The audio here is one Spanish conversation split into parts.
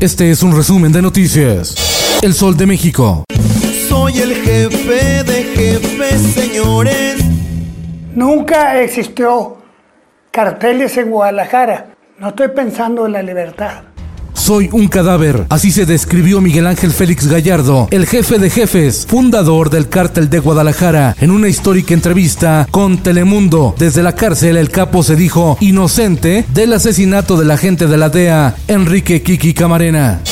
Este es un resumen de noticias. El Sol de México. Soy el jefe de jefes, señores. Nunca existió carteles en Guadalajara. No estoy pensando en la libertad. Soy un cadáver. Así se describió Miguel Ángel Félix Gallardo, el jefe de jefes, fundador del cártel de Guadalajara, en una histórica entrevista con Telemundo. Desde la cárcel, el capo se dijo inocente del asesinato del agente de la DEA, Enrique Kiki Camarena.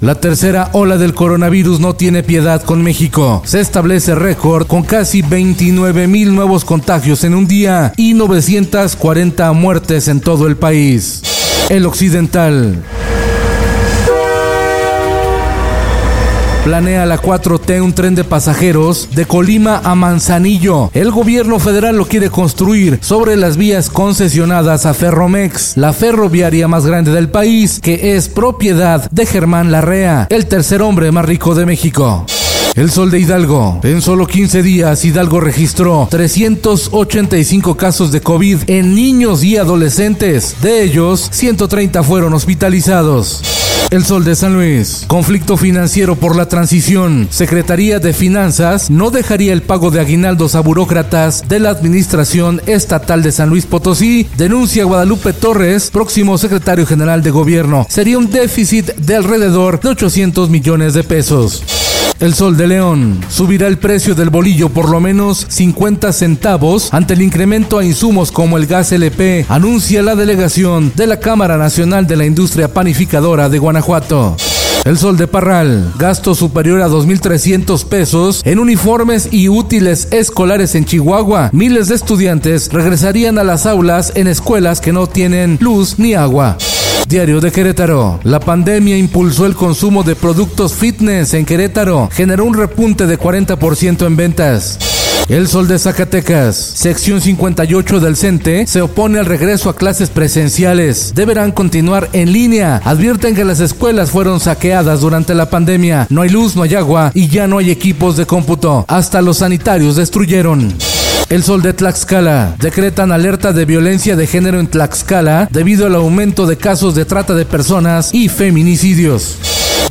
La tercera ola del coronavirus no tiene piedad con México. Se establece récord con casi 29 mil nuevos contagios en un día y 940 muertes en todo el país. El occidental. Planea la 4T un tren de pasajeros de Colima a Manzanillo. El gobierno federal lo quiere construir sobre las vías concesionadas a Ferromex, la ferroviaria más grande del país, que es propiedad de Germán Larrea, el tercer hombre más rico de México. El Sol de Hidalgo. En solo 15 días, Hidalgo registró 385 casos de COVID en niños y adolescentes. De ellos, 130 fueron hospitalizados. El Sol de San Luis. Conflicto financiero por la transición. Secretaría de Finanzas no dejaría el pago de aguinaldos a burócratas de la Administración Estatal de San Luis Potosí. Denuncia Guadalupe Torres, próximo secretario general de gobierno. Sería un déficit de alrededor de 800 millones de pesos. El Sol de León subirá el precio del bolillo por lo menos 50 centavos ante el incremento a insumos como el gas LP, anuncia la delegación de la Cámara Nacional de la Industria Panificadora de Guanajuato. El Sol de Parral, gasto superior a 2.300 pesos en uniformes y útiles escolares en Chihuahua. Miles de estudiantes regresarían a las aulas en escuelas que no tienen luz ni agua. Diario de Querétaro. La pandemia impulsó el consumo de productos fitness en Querétaro. Generó un repunte de 40% en ventas. El Sol de Zacatecas, sección 58 del CENTE, se opone al regreso a clases presenciales. Deberán continuar en línea. Advierten que las escuelas fueron saqueadas durante la pandemia. No hay luz, no hay agua y ya no hay equipos de cómputo. Hasta los sanitarios destruyeron. El Sol de Tlaxcala. Decretan alerta de violencia de género en Tlaxcala debido al aumento de casos de trata de personas y feminicidios.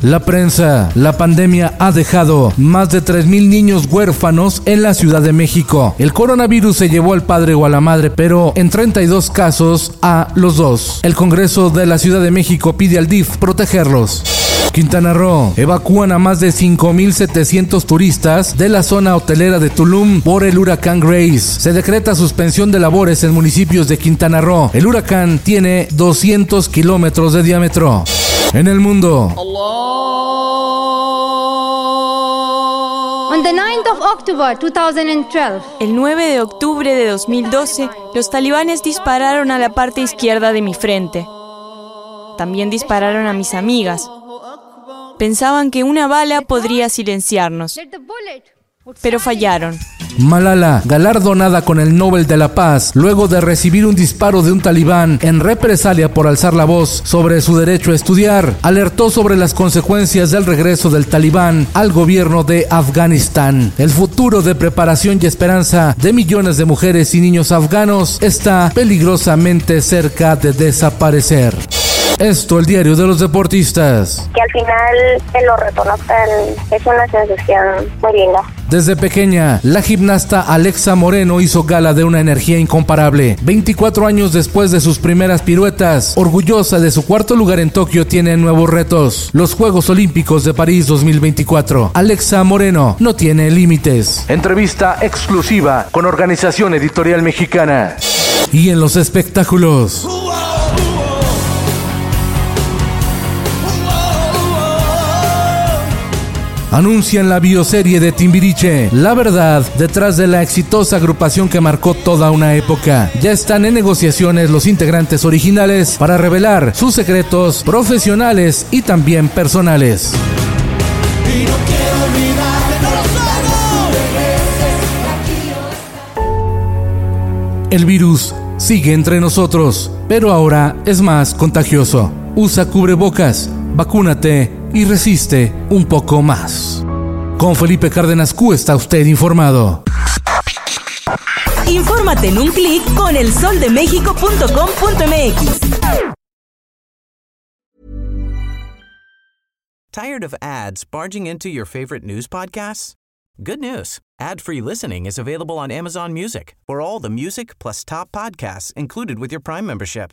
La prensa. La pandemia ha dejado más de 3.000 niños huérfanos en la Ciudad de México. El coronavirus se llevó al padre o a la madre, pero en 32 casos a los dos. El Congreso de la Ciudad de México pide al DIF protegerlos. Quintana Roo. Evacúan a más de 5.700 turistas de la zona hotelera de Tulum por el huracán Grace. Se decreta suspensión de labores en municipios de Quintana Roo. El huracán tiene 200 kilómetros de diámetro. En el mundo. On the 9th of October 2012, El 9 de octubre de 2012, los talibanes dispararon a la parte izquierda de mi frente. También dispararon a mis amigas. Pensaban que una bala podría silenciarnos, pero fallaron. Malala, galardonada con el Nobel de la Paz, luego de recibir un disparo de un talibán en represalia por alzar la voz sobre su derecho a estudiar, alertó sobre las consecuencias del regreso del talibán al gobierno de Afganistán. El futuro de preparación y esperanza de millones de mujeres y niños afganos está peligrosamente cerca de desaparecer. Esto, el diario de los deportistas. que al final te lo reconozcan es una sensación muy linda. Desde pequeña, la gimnasta Alexa Moreno hizo gala de una energía incomparable. 24 años después de sus primeras piruetas, orgullosa de su cuarto lugar en Tokio, tiene nuevos retos. Los Juegos Olímpicos de París 2024. Alexa Moreno no tiene límites. Entrevista exclusiva con Organización Editorial Mexicana. Y en los espectáculos. Anuncian la bioserie de Timbiriche. La verdad, detrás de la exitosa agrupación que marcó toda una época. Ya están en negociaciones los integrantes originales para revelar sus secretos profesionales y también personales. El virus sigue entre nosotros, pero ahora es más contagioso. Usa cubrebocas, vacúnate y resiste un poco más. Con Felipe Cárdenas Q está usted informado. Infórmate en un clic con elsoldemexico.com.mx. Tired of ads barging into your favorite news podcasts? Good news. Ad-free listening is available on Amazon Music. For all the music plus top podcasts included with your Prime membership.